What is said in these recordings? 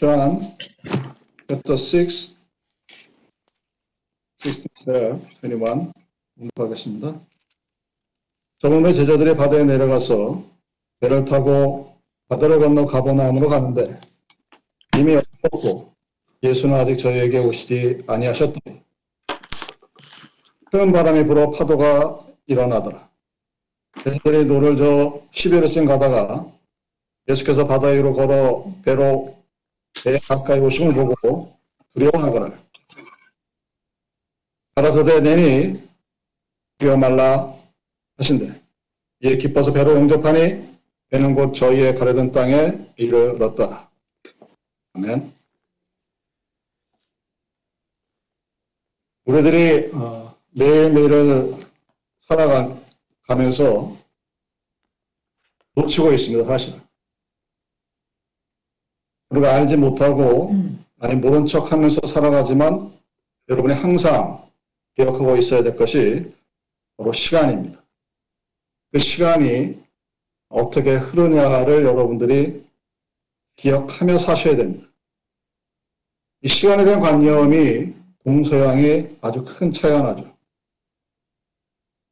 John chapter 6, 67, 21 공부하겠습니다. 저번에 제자들이 바다에 내려가서 배를 타고 바다를 건너 가버나움으로 가는데 이미 어둡고 예수는 아직 저희에게 오시지 아니하셨더니 큰 바람이 불어 파도가 일어나더라. 제자들이 노를 저어 10여리쯤 가다가 예수께서 바다 위로 걸어 배로 배 가까이 오심을 보고 두려워하거라. 가라사대 내니 뛰어 말라 하신대. 이에 기뻐서 배로 영접하니 배는 곧 저희의 가려던 땅에 이르렀다. 아멘. 우리들이 어, 매일매일을 살아가면서 놓치고 있습니다, 사실은. 우리가 알지 못하고 아니 모른 척 하면서 살아가지만 여러분이 항상 기억하고 있어야 될 것이 바로 시간입니다. 그 시간이 어떻게 흐르냐를 여러분들이 기억하며 사셔야 됩니다. 이 시간에 대한 관념이 동서양이 아주 큰 차이가 나죠.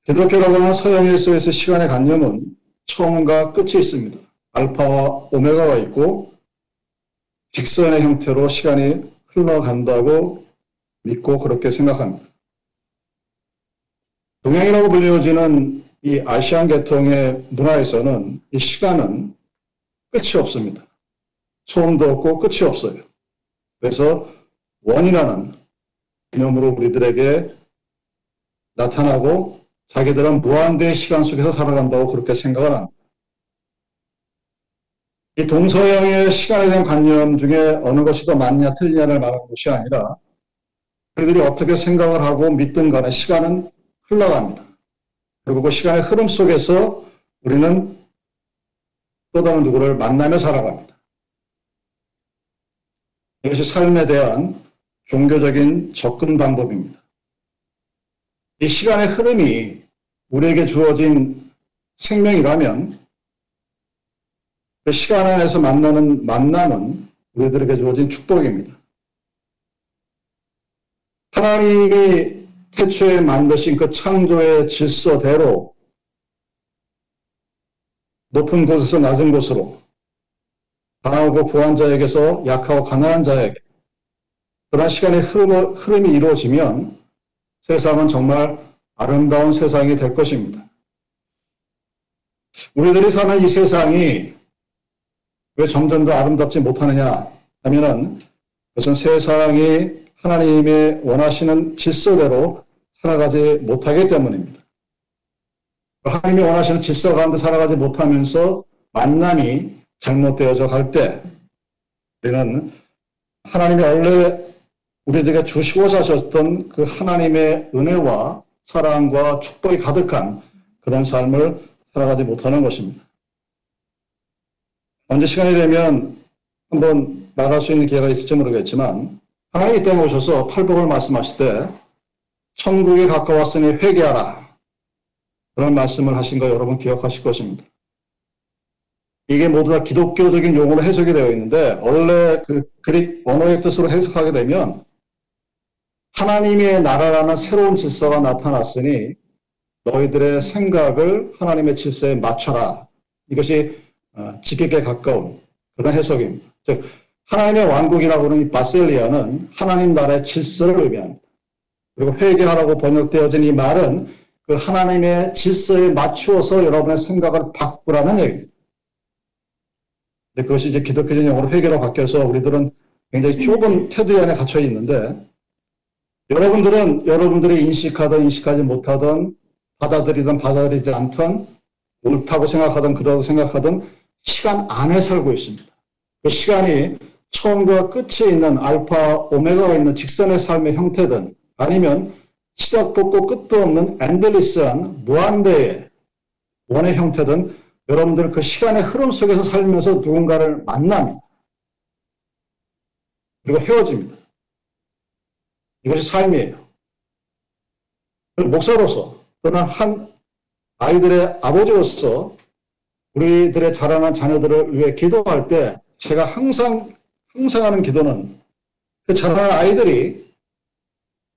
기독교라고 하는 서양 일서에서 시간의 관념은 처음과 끝이 있습니다. 알파와 오메가가 있고 직선의 형태로 시간이 흘러간다고 믿고 그렇게 생각합니다. 동양이라고 불려지는 이 아시안 계통의 문화에서는 이 시간은 끝이 없습니다. 처음도 없고 끝이 없어요. 그래서 원이라는 개념으로 우리들에게 나타나고 자기들은 무한대의 시간 속에서 살아간다고 그렇게 생각을 합니다. 이 동서양의 시간에 대한 관념 중에 어느 것이 더 맞냐 틀리냐를 말하는 것이 아니라 그들이 어떻게 생각을 하고 믿든 간에 시간은 흘러갑니다. 그리고 그 시간의 흐름 속에서 우리는 또 다른 누구를 만나며 살아갑니다. 이것이 삶에 대한 종교적인 접근 방법입니다. 이 시간의 흐름이 우리에게 주어진 생명이라면 그 시간 안에서 만나는 만남은 우리들에게 주어진 축복입니다. 하나님이 태초에 만드신 그 창조의 질서대로 높은 곳에서 낮은 곳으로 강하고 부한 자에게서 약하고 가난한 자에게 그런 시간의 흐름, 흐름이 이루어지면 세상은 정말 아름다운 세상이 될 것입니다. 우리들이 사는 이 세상이 왜 점점 더 아름답지 못하느냐 하면은 그것은 세상이 하나님의 원하시는 질서대로 살아가지 못하기 때문입니다. 하나님이 원하시는 질서 가운데 살아가지 못하면서 만남이 잘못되어져 갈 때 우리는 하나님이 원래 우리들에게 주시고자 하셨던 그 하나님의 은혜와 사랑과 축복이 가득한 그런 삶을 살아가지 못하는 것입니다. 언제 시간이 되면 한번 말할 수 있는 기회가 있을지 모르겠지만 하나님이 때 오셔서 팔복을 말씀하실 때 천국에 가까웠으니 회개하라 그런 말씀을 하신 거 여러분 기억하실 것입니다. 이게 모두 다 기독교적인 용어로 해석이 되어 있는데 원래 그 그릭 원어의 뜻으로 해석하게 되면 하나님의 나라라는 새로운 질서가 나타났으니 너희들의 생각을 하나님의 질서에 맞춰라. 이것이 어, 지극에 가까운 그런 해석입니다. 즉 하나님의 왕국이라고 하는 이 바셀리아는 하나님 나라의 질서를 의미합니다. 그리고 회개하라고 번역되어진 이 말은 그 하나님의 질서에 맞추어서 여러분의 생각을 바꾸라는 얘기입니다. 근데 그것이 이제 기독교적 용어로 회개로 바뀌어서 우리들은 굉장히 좁은 테두리 안에 갇혀 있는데 여러분들은 여러분들이 인식하든 인식하지 못하든 받아들이든 받아들이지 않든 옳다고 생각하든 그러고 생각하든 시간 안에 살고 있습니다. 그 시간이 처음과 끝에 있는 알파, 오메가가 있는 직선의 삶의 형태든 아니면 시작도 없고 끝도 없는 엔들리스한 무한대의 원의 형태든 여러분들 그 시간의 흐름 속에서 살면서 누군가를 만납니다. 그리고 헤어집니다. 이것이 삶이에요. 목사로서 또는 한 아이들의 아버지로서 우리들의 자라난 자녀들을 위해 기도할 때 제가 항상 항상 하는 기도는 그 자라는 아이들이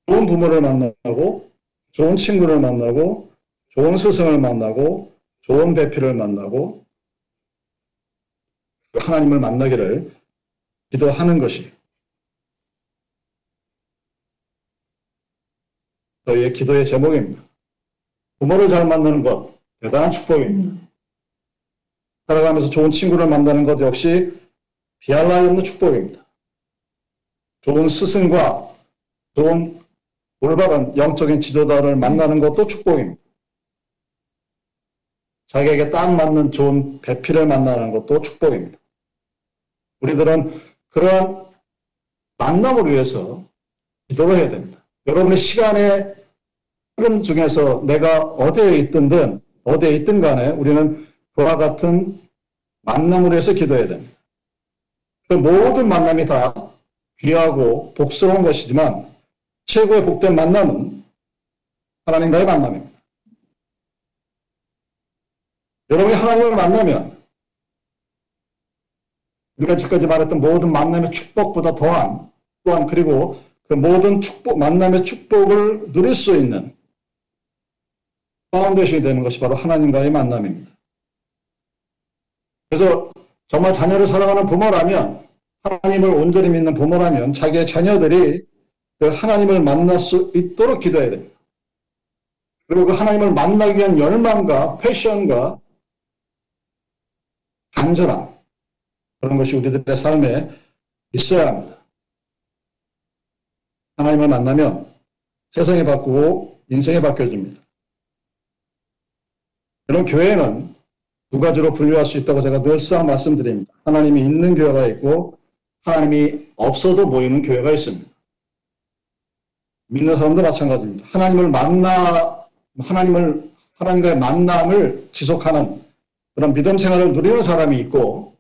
좋은 부모를 만나고 좋은 친구를 만나고 좋은 스승을 만나고 좋은 배필을 만나고 하나님을 만나기를 기도하는 것이 저희의 기도의 제목입니다. 부모를 잘 만나는 것 대단한 축복입니다. 살아가면서 좋은 친구를 만나는 것 역시 비할 나위 없는 축복입니다. 좋은 스승과 좋은 올바른 영적인 지도자를 만나는 것도 축복입니다. 자기에게 딱 맞는 좋은 배필을 만나는 것도 축복입니다. 우리들은 그러한 만남을 위해서 기도를 해야 됩니다. 여러분의 시간의 흐름 중에서 내가 어디에 있든든 어디에 있든 간에 우리는 그와 같은 만남을 위해서 기도해야 됩니다. 그 모든 만남이 다 귀하고 복스러운 것이지만 최고의 복된 만남은 하나님과의 만남입니다. 여러분이 하나님을 만나면 우리가 지금까지 말했던 모든 만남의 축복보다 더한 또한 그리고 그 모든 축복 만남의 축복을 누릴 수 있는 foundation이 되는 것이 바로 하나님과의 만남입니다. 그래서 정말 자녀를 사랑하는 부모라면 하나님을 온전히 믿는 부모라면 자기의 자녀들이 그 하나님을 만날 수 있도록 기도해야 됩니다. 그리고 그 하나님을 만나기 위한 열망과 passion과 간절함 그런 것이 우리들의 삶에 있어야 합니다. 하나님을 만나면 세상이 바꾸고 인생이 바뀌어집니다. 그런 교회는 두 가지로 분류할 수 있다고 제가 늘상 말씀드립니다. 하나님이 있는 교회가 있고 하나님이 없어도 모이는 교회가 있습니다. 믿는 사람도 마찬가지입니다. 하나님을 만나 하나님을 하나님과의 만남을 지속하는 그런 믿음 생활을 누리는 사람이 있고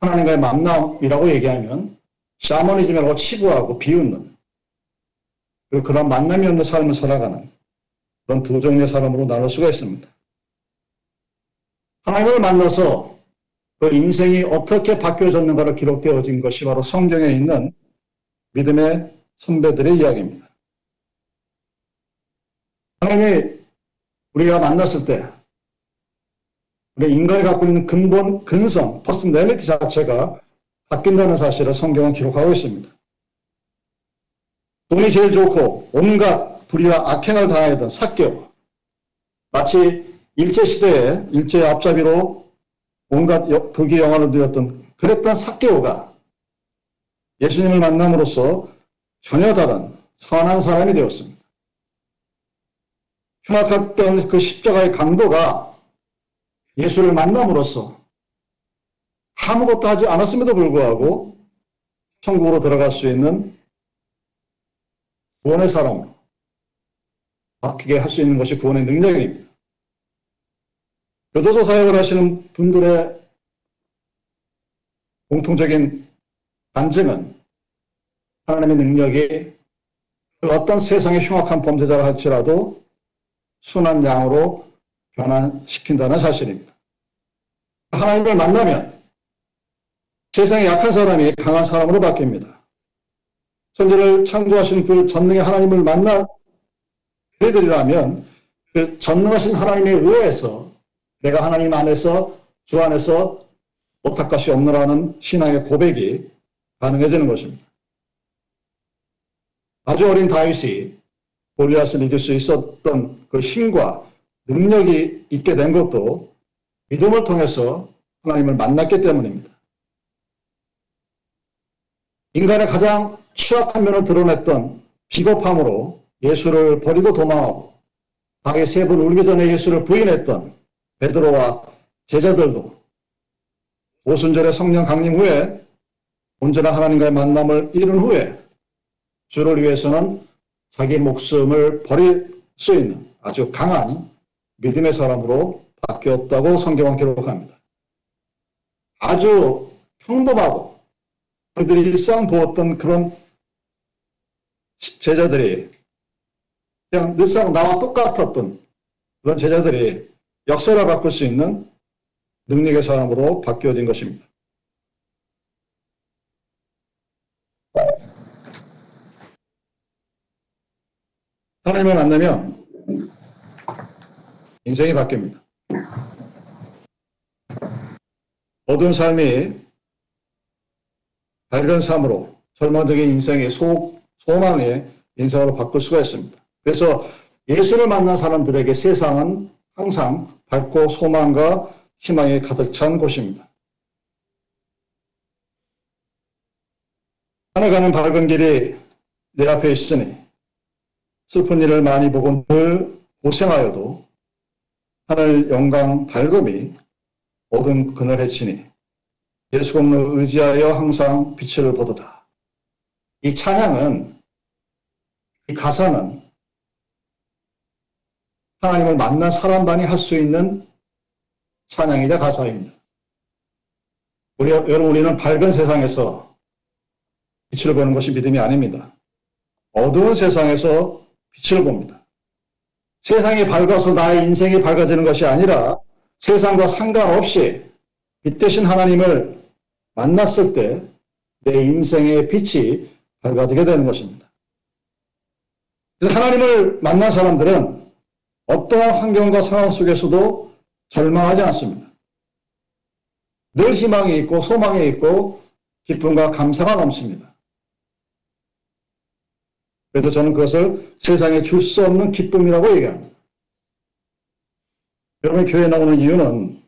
하나님과의 만남이라고 얘기하면 샤머니즘이라고 치부하고 비웃는 그런 만남이 없는 삶을 살아가는 그런 두 종류의 사람으로 나눌 수가 있습니다. 하나님을 만나서 그 인생이 어떻게 바뀌어졌는가로 기록되어진 것이 바로 성경에 있는 믿음의 선배들의 이야기입니다. 하나님이 우리가 만났을 때 우리 인간이 갖고 있는 근본, 근성, personality 자체가 바뀐다는 사실을 성경은 기록하고 있습니다. 돈이 제일 좋고 온갖 불의와 악행을 행하던 삭개오 마치 일제시대에 일제의 앞잡이로 온갖 불기 영화를 누렸던 그랬던 사개오가 예수님을 만남으로써 전혀 다른 선한 사람이 되었습니다. 흉악했던 그 십자가의 강도가 예수를 만남으로써 아무것도 하지 않았음에도 불구하고 천국으로 들어갈 수 있는 구원의 사람으로 바뀌게 할 수 있는 것이 구원의 능력입니다. 교도소 사역을 하시는 분들의 공통적인 반증은 하나님의 능력이 그 어떤 세상의 흉악한 범죄자를 할지라도 순한 양으로 변환시킨다는 사실입니다. 하나님을 만나면 세상에 약한 사람이 강한 사람으로 바뀝니다. 천지를 창조하신 그 전능의 하나님을 만나 그들이라면 그 전능하신 하나님에 의해서 내가 하나님 안에서 주 안에서 못할 것이 없노라는 신앙의 고백이 가능해지는 것입니다. 아주 어린 다윗이 골리앗을 이길 수 있었던 그 힘과 능력이 있게 된 것도 믿음을 통해서 하나님을 만났기 때문입니다. 인간의 가장 취약한 면을 드러냈던 비겁함으로 예수를 버리고 도망하고 방에 세번 울기 전에 예수를 부인했던 베드로와 제자들도 오순절의 성령 강림 후에 온전한 하나님과의 만남을 이룬 후에 주를 위해서는 자기 목숨을 버릴 수 있는 아주 강한 믿음의 사람으로 바뀌었다고 성경은 기록합니다. 아주 평범하고 그들이 일상 보았던 그런 제자들이 그냥 늘상 나와 똑같았던 그런 제자들이 역사를 바꿀 수 있는 능력의 사람으로 바뀌어진 것입니다. 하나님을 만나면 인생이 바뀝니다. 어두운 삶이 밝은 삶으로 절망적인 인생의 소, 소망의 인생으로 바꿀 수가 있습니다. 그래서 예수를 만난 사람들에게 세상은 항상 밝고 소망과 희망이 가득 찬 곳입니다. 하늘 가는 밝은 길이 내 앞에 있으니 슬픈 일을 많이 보고 늘 고생하여도 하늘 영광 밝음이 모든 그늘에 치니 예수 공로 의지하여 항상 빛을 보도다. 이 찬양은 이 가사는 하나님을 만난 사람만이 할 수 있는 찬양이자 가사입니다. 우리, 여러분, 우리는 밝은 세상에서 빛을 보는 것이 믿음이 아닙니다. 어두운 세상에서 빛을 봅니다. 세상이 밝아서 나의 인생이 밝아지는 것이 아니라 세상과 상관없이 빛 대신 하나님을 만났을 때 내 인생의 빛이 밝아지게 되는 것입니다. 하나님을 만난 사람들은 어떠한 환경과 상황 속에서도 절망하지 않습니다. 늘 희망이 있고 소망이 있고 기쁨과 감사가 넘칩니다. 그래서 저는 그것을 세상에 줄 수 없는 기쁨이라고 얘기합니다. 여러분 교회 나오는 이유는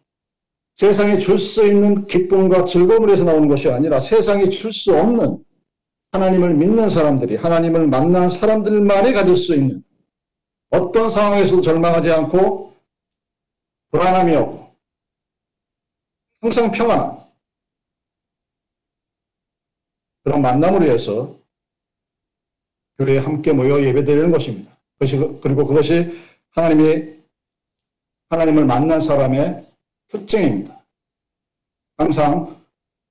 세상에 줄 수 있는 기쁨과 즐거움을 위해서 나오는 것이 아니라 세상에 줄 수 없는 하나님을 믿는 사람들이 하나님을 만난 사람들만이 가질 수 있는 어떤 상황에서도 절망하지 않고 불안함이 없고 항상 평안한 그런 만남을 위해서 교회에 함께 모여 예배드리는 것입니다. 그것이, 그리고 그것이 하나님이, 하나님을 만난 사람의 특징입니다. 항상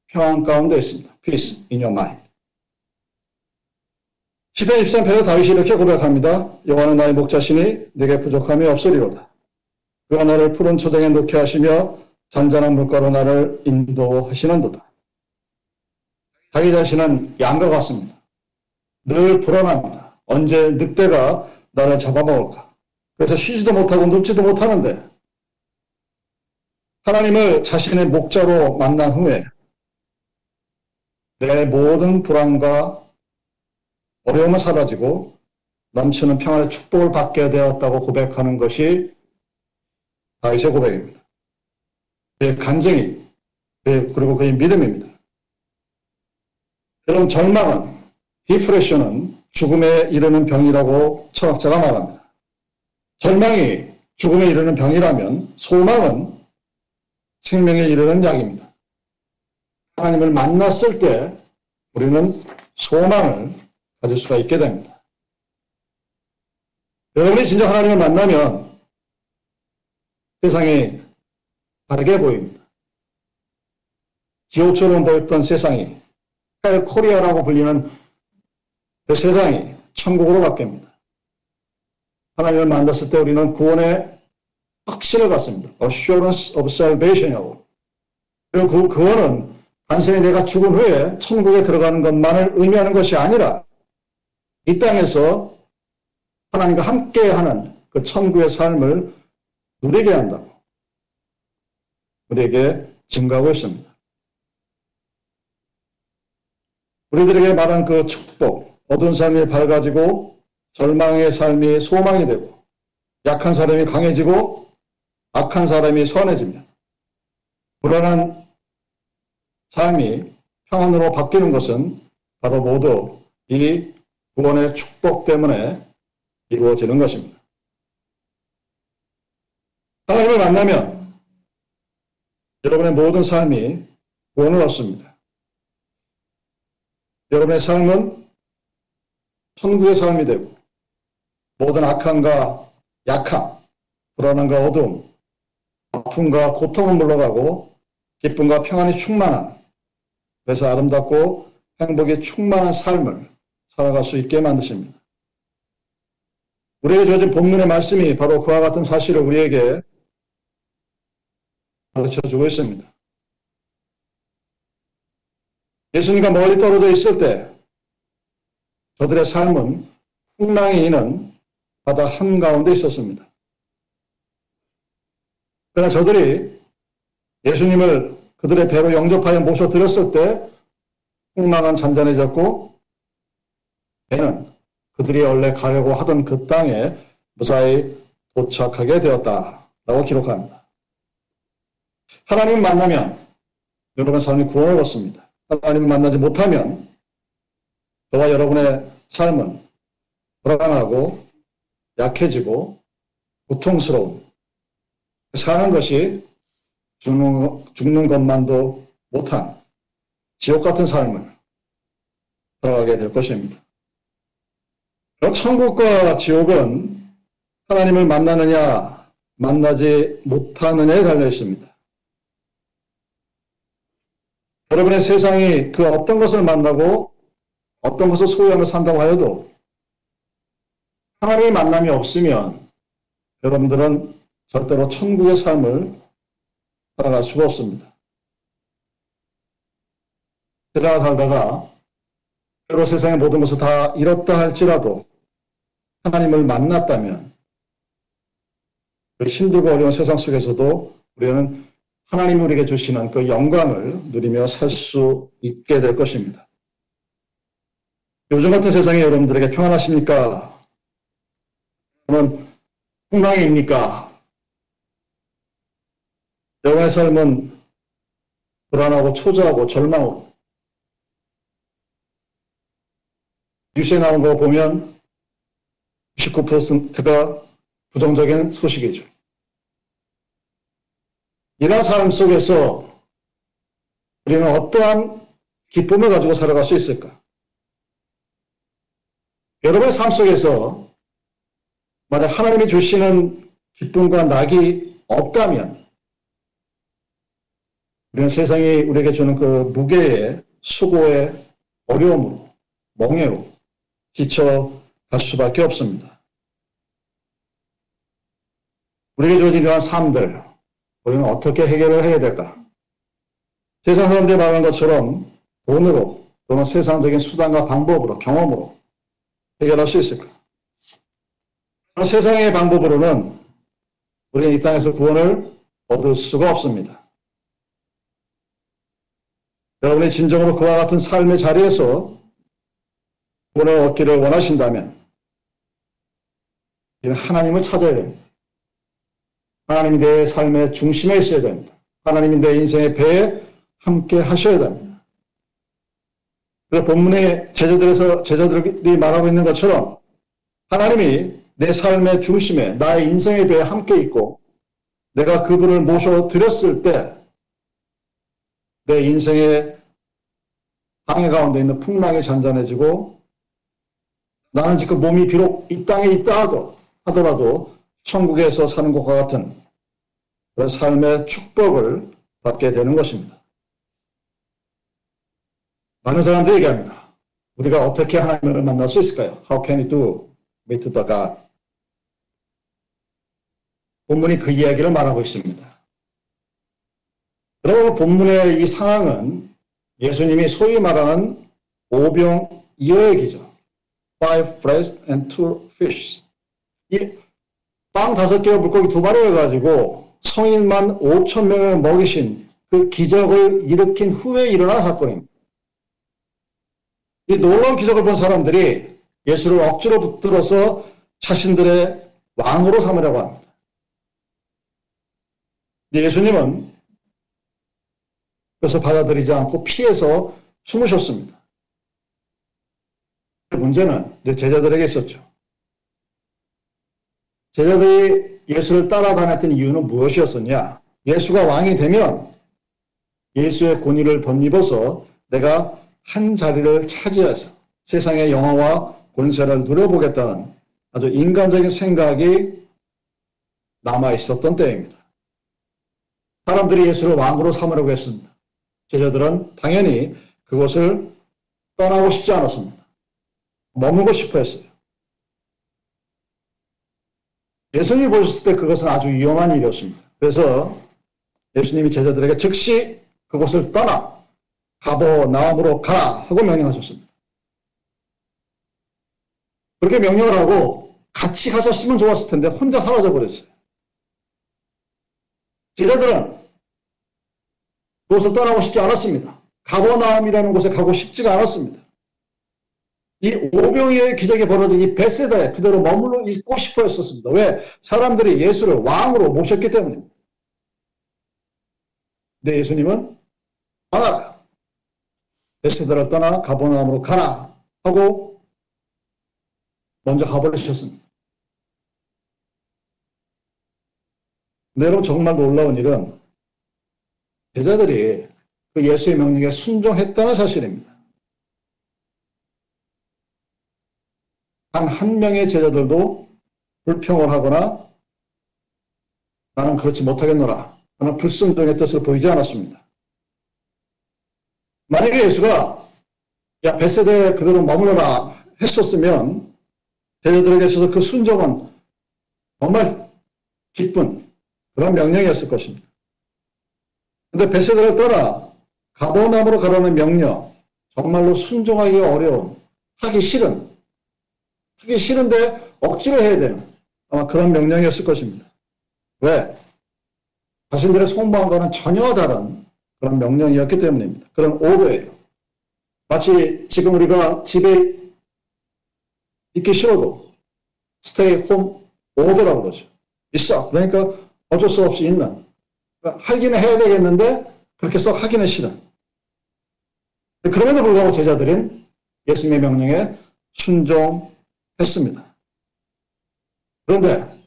평안 가운데 있습니다. Peace in your mind. 10편 23편에서 다윗이 이렇게 고백합니다. 여호와는 나의 목자시니 내게 부족함이 없으리로다. 그가 나를 푸른 초장에 놓게 하시며 잔잔한 물가로 나를 인도하시는도다. 자기 자신은 양과 같습니다. 늘 불안합니다. 언제 늑대가 나를 잡아먹을까? 그래서 쉬지도 못하고 눕지도 못하는데 하나님을 자신의 목자로 만난 후에 내 모든 불안과 어려움은 사라지고 넘치는 평안의 축복을 받게 되었다고 고백하는 것이 다윗의 고백입니다. 그의 간증이 그리고 그의 믿음입니다. 여러분 절망은 디프레션은 죽음에 이르는 병이라고 철학자가 말합니다. 절망이 죽음에 이르는 병이라면 소망은 생명에 이르는 약입니다. 하나님을 만났을 때 우리는 소망을 가질 수가 있게 됩니다. 여러분이 진짜 하나님을 만나면 세상이 다르게 보입니다. 지옥처럼 보였던 세상이 Hell Korea라고 불리는 그 세상이 천국으로 바뀝니다. 하나님을 만났을 때 우리는 구원의 확신을 갖습니다. assurance of salvation이라고. 그리고 그 구원은 단순히 내가 죽은 후에 천국에 들어가는 것만을 의미하는 것이 아니라 이 땅에서 하나님과 함께하는 그 천국의 삶을 누리게 한다고 우리에게 증가하고 있습니다. 우리들에게 말한 그 축복, 어두운 삶이 밝아지고 절망의 삶이 소망이 되고 약한 사람이 강해지고 악한 사람이 선해집니다. 불안한 삶이 평안으로 바뀌는 것은 바로 모두 이 구원의 축복 때문에 이루어지는 것입니다. 하나님을 만나면 여러분의 모든 삶이 구원을 얻습니다. 여러분의 삶은 천국의 삶이 되고 모든 악함과 약함, 불안함과 어두움, 아픔과 고통은 물러가고 기쁨과 평안이 충만한 그래서 아름답고 행복이 충만한 삶을 살아갈 수 있게 만드십니다. 우리에게 주어진 본문의 말씀이 바로 그와 같은 사실을 우리에게 가르쳐 주고 있습니다. 예수님과 멀리 떨어져 있을 때 저들의 삶은 풍랑이 있는 바다 한가운데 있었습니다. 그러나 저들이 예수님을 그들의 배로 영접하여 모셔드렸을 때 풍랑은 잔잔해졌고 배는 그들이 원래 가려고 하던 그 땅에 무사히 도착하게 되었다라고 기록합니다. 하나님 만나면 여러분의 삶이 구원을 얻습니다. 하나님을 만나지 못하면 저와 여러분의 삶은 불안하고 약해지고 고통스러운 사는 것이 죽는, 죽는 것만도 못한 지옥 같은 삶을 살아가게 될 것입니다. 천국과 지옥은 하나님을 만나느냐, 만나지 못하느냐에 달려 있습니다. 여러분의 세상이 그 어떤 것을 만나고 어떤 것을 소유하며 산다고 하여도 하나님의 만남이 없으면 여러분들은 절대로 천국의 삶을 살아갈 수가 없습니다. 세상을 살다가 여러 세상의 모든 것을 다 잃었다 할지라도 하나님을 만났다면 그 힘들고 어려운 세상 속에서도 우리는 하나님이 우리에게 주시는 그 영광을 누리며 살 수 있게 될 것입니다. 요즘 같은 세상에 여러분들에게 평안하십니까? 여러분, 풍랑입니까? 여러분의 삶은 불안하고 초조하고 절망으로 뉴스에 나온 거 보면 99%가 부정적인 소식이죠. 이러한 삶 속에서 우리는 어떠한 기쁨을 가지고 살아갈 수 있을까? 여러분의 삶 속에서 만약 하나님이 주시는 기쁨과 낙이 없다면 우리는 세상이 우리에게 주는 그 무게의 수고의 어려움으로 멍해로 지쳐갈 수밖에 없습니다. 우리에게 주어진 이러한 삶들 우리는 어떻게 해결을 해야 될까? 세상 사람들이 말하는 것처럼 돈으로 또는 세상적인 수단과 방법으로 경험으로 해결할 수 있을까? 세상의 방법으로는 우리는 이 땅에서 구원을 얻을 수가 없습니다. 여러분이 진정으로 그와 같은 삶의 자리에서 구원을 얻기를 원하신다면 하나님을 찾아야 됩니다. 하나님이 내 삶의 중심에 있어야 됩니다. 하나님이 내 인생의 배에 함께 하셔야 됩니다. 그래서 본문의 제자들에서 제자들이 말하고 있는 것처럼 하나님이 내 삶의 중심에 나의 인생의 배에 함께 있고 내가 그분을 모셔 드렸을 때 내 인생의 방해 가운데 있는 풍랑이 잔잔해지고 나는 지금 몸이 비록 이 땅에 있다 하더라도 천국에서 사는 것과 같은 그런 삶의 축복을 받게 되는 것입니다. 많은 사람들이 얘기합니다. 우리가 어떻게 하나님을 만날 수 있을까요? How can we do meet the God? 본문이 그 이야기를 말하고 있습니다. 여러분 본문의 이 상황은 예수님이 소위 말하는 오병 이어얘기죠. Five bread and two fish. 이빵 다섯 개와 물고기 두 마리를 가지고 성인만 5천 명을 먹이신 그 기적을 일으킨 후에 일어난 사건입니다. 이 놀라운 기적을 본 사람들이 예수를 억지로 붙들어서 자신들의 왕으로 삼으려고 합니다. 예수님은 그래서 받아들이지 않고 피해서 숨으셨습니다. 문제는 이제 제자들에게 있었죠. 제자들이 예수를 따라다녔던 이유는 무엇이었었냐? 예수가 왕이 되면 예수의 권위를 덧입어서 내가 한 자리를 차지해서 세상의 영화와 권세를 누려보겠다는 아주 인간적인 생각이 남아 있었던 때입니다. 사람들이 예수를 왕으로 삼으려고 했습니다. 제자들은 당연히 그것을 떠나고 싶지 않았습니다. 머물고 싶어 했어요. 예수님이 보셨을 때 그것은 아주 위험한 일이었습니다. 그래서 예수님이 제자들에게 즉시 그곳을 떠나 가버나움으로 가라 하고 명령하셨습니다. 그렇게 명령을 하고 같이 가셨으면 좋았을 텐데 혼자 사라져 버렸어요. 제자들은 그곳을 떠나고 싶지 않았습니다. 가버나움이라는 곳에 가고 싶지가 않았습니다. 이 오병이의 기적이 벌어진 이 베세다에 그대로 머물러 있고 싶어 했었습니다. 왜? 사람들이 예수를 왕으로 모셨기 때문입니다. 근데 예수님은 떠나라. 베세다를 떠나 가버나움으로 가라 하고 먼저 가버리셨습니다. 여러분 정말 놀라운 일은 제자들이 그 예수의 명령에 순종했다는 사실입니다. 단 한 명의 제자들도 불평을 하거나 나는 그렇지 못하겠노라 하는 불순종의 뜻을 보이지 않았습니다. 만약에 예수가 야 베세대에 그대로 머물러라 했었으면 제자들에게 있어서 그 순종은 정말 기쁜 그런 명령이었을 것입니다. 근데 베세다를 떠나 가보나무로 가라는 명령, 정말로 순종하기 어려운, 하기 싫은, 하기 싫은데 억지로 해야 되는 아마 그런 명령이었을 것입니다. 왜? 자신들의 속마음과는 전혀 다른 그런 명령이었기 때문입니다. 그런 오더예요. 마치 지금 우리가 집에 있기 싫어도 스테이 홈 오더라고 그러죠. 있어. 그러니까 어쩔 수 없이 있는. 그러니까 하기는 해야 되겠는데 그렇게 썩 하기는 싫어. 그럼에도 불구하고 제자들은 예수님의 명령에 순종 했습니다. 그런데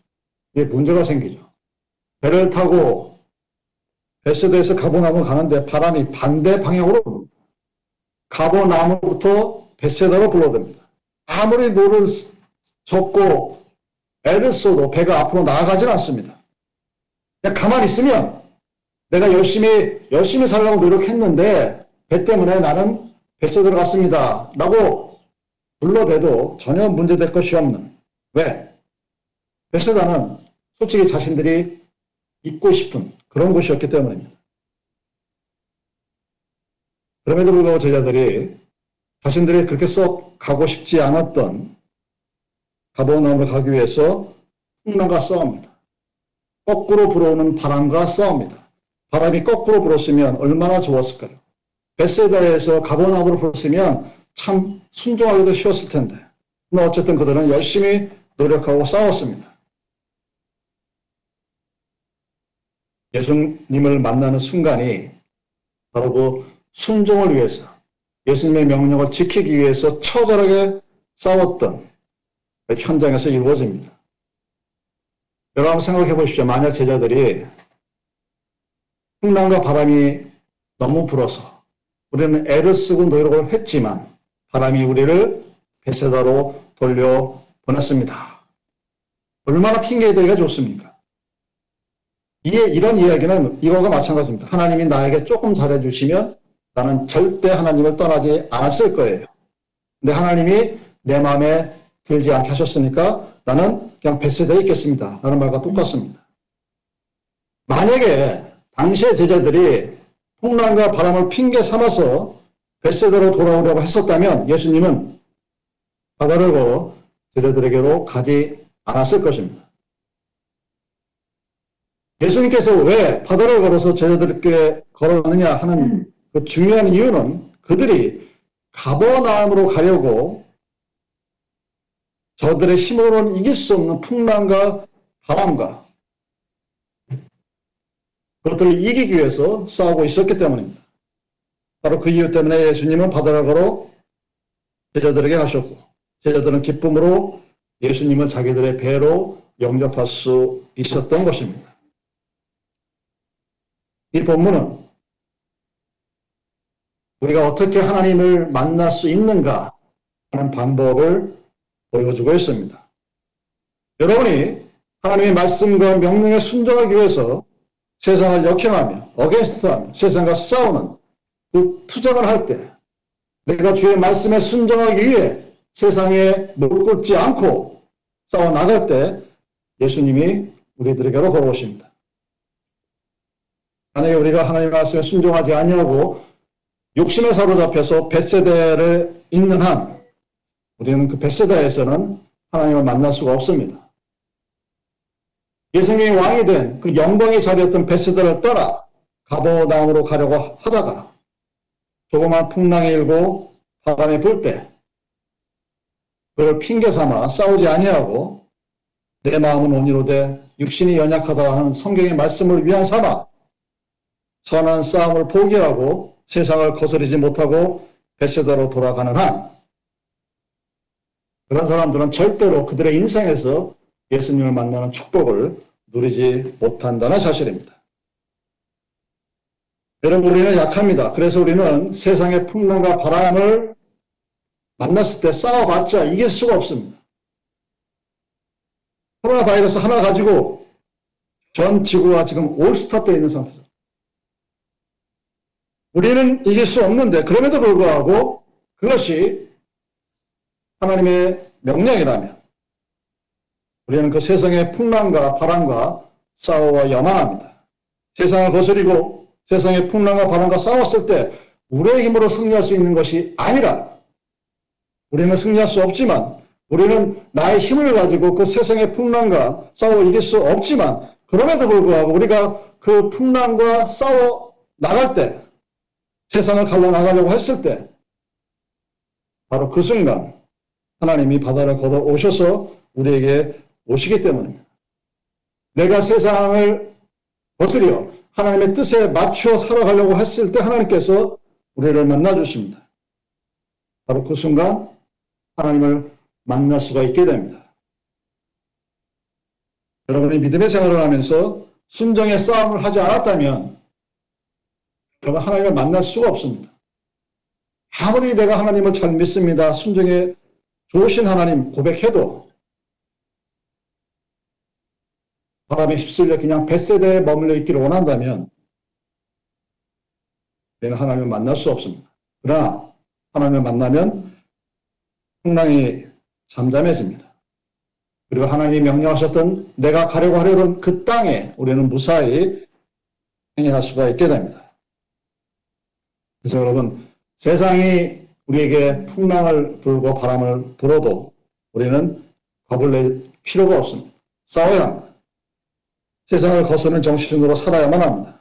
이게 문제가 생기죠. 배를 타고 벳새다에서 가버나움 가는데 바람이 반대 방향으로 가버나움부터 벳새다로 불어옵니다. 아무리 노를 젓고 애를 써도 배가 앞으로 나아가진 않습니다. 그냥 가만히 있으면 내가 열심히 열심히 살려고 노력했는데 배 때문에 나는 뱃에 들어갔습니다. 라고 불러대도 전혀 문제될 것이 없는. 왜? 베세다는 솔직히 자신들이 있고 싶은 그런 곳이었기 때문입니다. 그럼에도 불구하고 제자들이 자신들이 그렇게 썩 가고 싶지 않았던 가보나움을 가기 위해서 풍랑과 싸웁니다. 거꾸로 불어오는 바람과 싸웁니다. 바람이 거꾸로 불었으면 얼마나 좋았을까요? 베세다에서 가보나움으로 불었으면 참 순종하기도 쉬웠을 텐데. 근데 어쨌든 그들은 열심히 노력하고 싸웠습니다. 예수님을 만나는 순간이 바로 그 순종을 위해서 예수님의 명령을 지키기 위해서 처절하게 싸웠던 그 현장에서 이루어집니다. 여러분 생각해 보십시오. 만약 제자들이 풍랑과 바람이 너무 불어서 우리는 애를 쓰고 노력을 했지만 바람이 우리를 베세다로 돌려 보냈습니다. 얼마나 핑계대기가 좋습니까? 이에 이런 이야기는 이거가 마찬가지입니다. 하나님이 나에게 조금 잘해주시면 나는 절대 하나님을 떠나지 않았을 거예요. 근데 하나님이 내 마음에 들지 않게 하셨으니까 나는 그냥 베세다에 있겠습니다. 라는 말과 똑같습니다. 만약에 당시의 제자들이 풍랑과 바람을 핑계 삼아서 베세다로 돌아오려고 했었다면 예수님은 바다를 걸어 제자들에게로 가지 않았을 것입니다. 예수님께서 왜 바다를 걸어서 제자들에게 걸었느냐 하는 그 중요한 이유는 그들이 가버나움으로 가려고 저들의 힘으로는 이길 수 없는 풍랑과 바람과 그것들을 이기기 위해서 싸우고 있었기 때문입니다. 바로 그 이유 때문에 예수님은 걸어 제자들에게 하셨고 제자들은 기쁨으로 예수님은 자기들의 배로 영접할 수 있었던 것입니다. 이 본문은 우리가 어떻게 하나님을 만날 수 있는가 하는 방법을 보여주고 있습니다. 여러분이 하나님의 말씀과 명령에 순종하기 위해서 세상을 역행하며 어게인스트하며 세상과 싸우는 그 투쟁을 할때 내가 주의 말씀에 순종하기 위해 세상에 무릎 꿇지 않고 싸워 나갈 때 예수님이 우리들에게로 걸어오십니다. 만약에 우리가 하나님의 말씀에 순종하지 아니하고 욕심에 사로잡혀서 벳세대를 있는 한 우리는 그 베세다에서는 하나님을 만날 수가 없습니다. 예수님이 왕이 된 그 영광의 자리였던 베스다를 떠나 가버나움으로 가려고 하다가 조그만 풍랑이 일고 바람이 불 때 그걸 핑계 삼아 싸우지 아니하고 내 마음은 온유로되 육신이 연약하다 하는 성경의 말씀을 위한 삼아 선한 싸움을 포기하고 세상을 거스르지 못하고 베세다로 돌아가는 한 그런 사람들은 절대로 그들의 인생에서 예수님을 만나는 축복을 누리지 못한다는 사실입니다. 여러분 우리는 약합니다. 그래서 우리는 세상의 풍랑과 바람을 만났을 때 싸워봤자 이길 수가 없습니다. 코로나 바이러스 하나 가지고 전 지구가 지금 올스타 때 있는 상태죠. 우리는 이길 수 없는데 그럼에도 불구하고 그것이 하나님의 명령이라면 우리는 그 세상의 풍랑과 바람과 싸워야 야만합니다. 세상을 거스리고 세상의 풍랑과 바람과 싸웠을 때 우리의 힘으로 승리할 수 있는 것이 아니라 우리는 승리할 수 없지만 우리는 나의 힘을 가지고 그 세상의 풍랑과 싸워 이길 수 없지만 그럼에도 불구하고 우리가 그 풍랑과 싸워 나갈 때 세상을 갈라 나가려고 했을 때 바로 그 순간 하나님이 바다를 걸어 오셔서 우리에게 오시기 때문입니다. 내가 세상을 거스려 하나님의 뜻에 맞추어 살아가려고 했을 때 하나님께서 우리를 만나 주십니다. 바로 그 순간 하나님을 만날 수가 있게 됩니다. 여러분이 믿음의 생활을 하면서 순정의 싸움을 하지 않았다면 여러분 하나님을 만날 수가 없습니다. 아무리 내가 하나님을 잘 믿습니다. 순정에 좋으신 하나님 고백해도 바람에 휩쓸려 그냥 뱃세대에 머물러 있기를 원한다면 우리는 하나님을 만날 수 없습니다. 그러나 하나님을 만나면 풍랑이 잠잠해집니다. 그리고 하나님이 명령하셨던 내가 가려고 하려던 그 땅에 우리는 무사히 행해할 수가 있게 됩니다. 그래서 여러분 세상이 우리에게 풍랑을 불고 바람을 불어도 우리는 겁을 낼 필요가 없습니다. 싸워야 합니다. 세상을 거스는 정신으로 살아야만 합니다.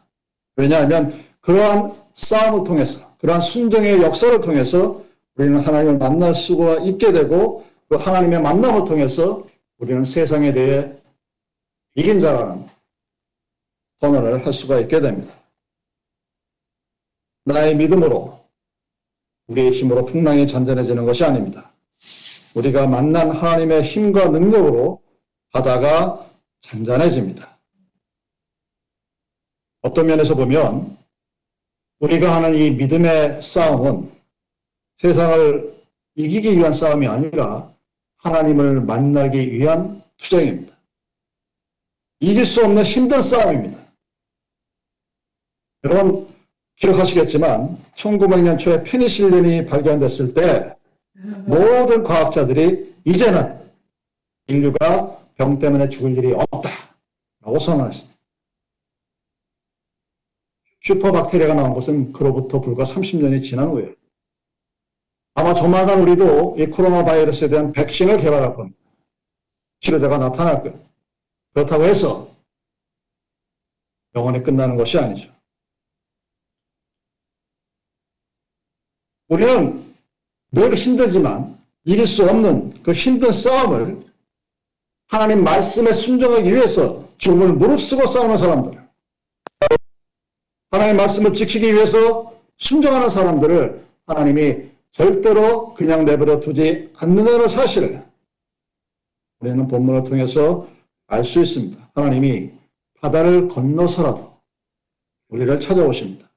왜냐하면 그러한 싸움을 통해서 그러한 순종의 역사를 통해서 우리는 하나님을 만날 수가 있게 되고 그 하나님의 만남을 통해서 우리는 세상에 대해 이긴 자라는 선언을 할 수가 있게 됩니다. 나의 믿음으로 우리의 힘으로 풍랑이 잔잔해지는 것이 아닙니다. 우리가 만난 하나님의 힘과 능력으로 바다가 잔잔해집니다. 어떤 면에서 보면 우리가 하는 이 믿음의 싸움은 세상을 이기기 위한 싸움이 아니라 하나님을 만나기 위한 투쟁입니다. 이길 수 없는 힘든 싸움입니다. 여러분 기억하시겠지만 1900년 초에 페니실린이 발견됐을 때 모든 과학자들이 이제는 인류가 병 때문에 죽을 일이 없다라고 선언했습니다. 슈퍼박테리아가 나온 것은 그로부터 불과 30년이 지난 후에 아마 조만간 우리도 이 코로나 바이러스에 대한 백신을 개발할 겁니다. 치료제가 나타날 거예요. 그렇다고 해서 영원히 끝나는 것이 아니죠. 우리는 늘 힘들지만 이길 수 없는 그 힘든 싸움을 하나님 말씀에 순종하기 위해서 죽음을 무릅쓰고 싸우는 사람들, 하나님 말씀을 지키기 위해서 순종하는 사람들을 하나님이 절대로 그냥 내버려 두지 않는다는 사실을 우리는 본문을 통해서 알 수 있습니다. 하나님이 바다를 건너서라도 우리를 찾아오십니다.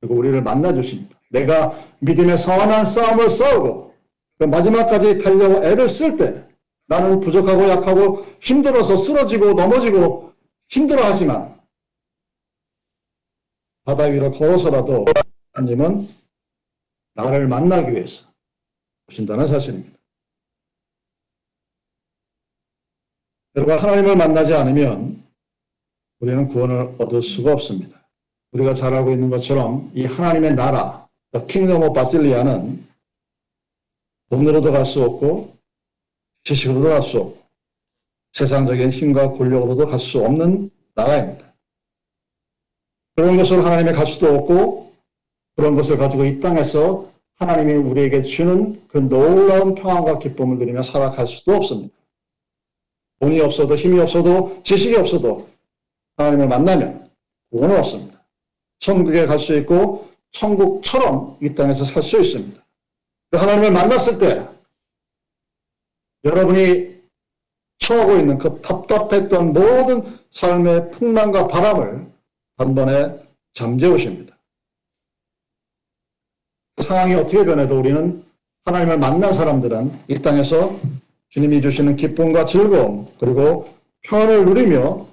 그리고 우리를 만나 주십니다. 내가 믿음의 선한 싸움을 싸우고 그 마지막까지 달려고 애를 쓸 때 나는 부족하고 약하고 힘들어서 쓰러지고 넘어지고 힘들어하지만 바다 위로 걸어서라도 하나님은 나를 만나기 위해서 오신다는 사실입니다. 여러분 하나님을 만나지 않으면 우리는 구원을 얻을 수가 없습니다. 우리가 잘 알고 있는 것처럼 이 하나님의 나라, The Kingdom of Basilia는 돈으로도 갈 수 없고 지식으로도 갈 수 없고 세상적인 힘과 권력으로도 갈 수 없는 나라입니다. 그런 것을 하나님의 갈 수도 없고 그런 것을 가지고 이 땅에서 하나님이 우리에게 주는 그 놀라운 평안과 기쁨을 누리며 살아갈 수도 없습니다. 돈이 없어도 힘이 없어도 지식이 없어도 하나님을 만나면 구원은 없습니다. 천국에 갈 수 있고 천국처럼 이 땅에서 살 수 있습니다. 하나님을 만났을 때 여러분이 처하고 있는 그 답답했던 모든 삶의 풍랑과 바람을 단번에 잠재우십니다. 그 상황이 어떻게 변해도 우리는 하나님을 만난 사람들은 이 땅에서 주님이 주시는 기쁨과 즐거움 그리고 평안을 누리며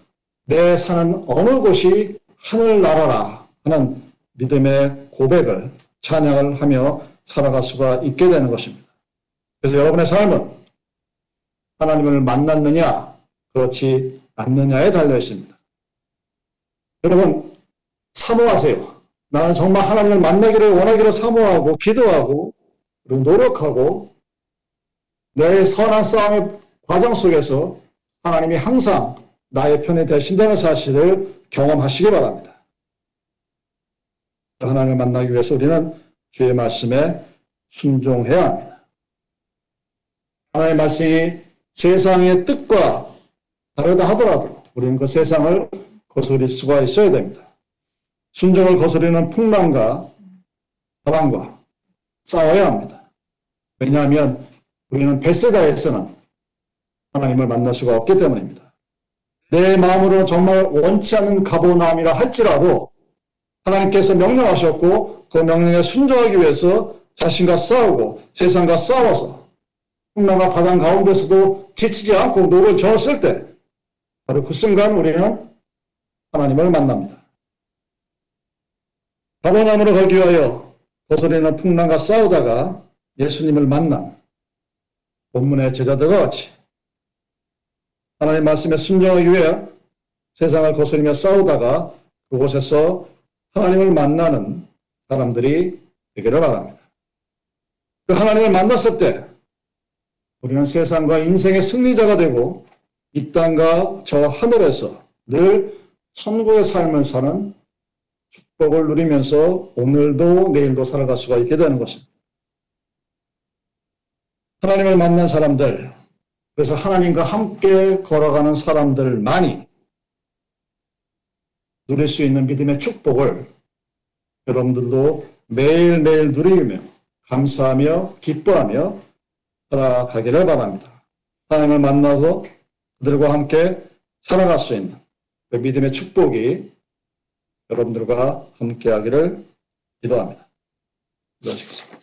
내 사는 어느 곳이 하늘나라라 하는 믿음의 고백을 찬양을 하며 살아갈 수가 있게 되는 것입니다. 그래서 여러분의 삶은 하나님을 만났느냐 그렇지 않느냐에 달려 있습니다. 여러분 사모하세요. 나는 정말 하나님을 만나기를 원하기를 사모하고 기도하고 그리고 노력하고 내 선한 싸움의 과정 속에서 하나님이 항상 나의 편에 되신다는 사실을 경험하시기 바랍니다. 하나님을 만나기 위해서 우리는 주의 말씀에 순종해야 합니다. 하나님의 말씀이 세상의 뜻과 다르다 하더라도 우리는 그 세상을 거스릴 수가 있어야 됩니다. 순종을 거스르는 풍랑과 바람과 싸워야 합니다. 왜냐하면 우리는 베세다에서는 하나님을 만날 수가 없기 때문입니다. 내 마음으로 정말 원치 않는 가보나움이라 할지라도 하나님께서 명령하셨고 그 명령에 순종하기 위해서 자신과 싸우고 세상과 싸워서 풍랑과 바람 가운데서도 지치지 않고 노를 저었을 때 바로 그 순간 우리는 하나님을 만납니다. 가버나움으로 가기 위하여 거스리는 풍랑과 싸우다가 예수님을 만난 본문의 제자들과 같이 하나님 말씀에 순종하기 위해 세상을 거스리며 싸우다가 그곳에서 하나님을 만나는 사람들이 되기를 바랍니다. 그 하나님을 만났을 때 우리는 세상과 인생의 승리자가 되고 이 땅과 저 하늘에서 늘 천국의 삶을 사는 축복을 누리면서 오늘도 내일도 살아갈 수가 있게 되는 것입니다. 하나님을 만난 사람들, 그래서 하나님과 함께 걸어가는 사람들만이 누릴 수 있는 믿음의 축복을 여러분들도 매일매일 누리며 감사하며 기뻐하며 살아가기를 바랍니다. 하나님을 만나고 그들과 함께 살아갈 수 있는 그 믿음의 축복이 여러분들과 함께하기를 기도합니다. 기도하시겠습니다.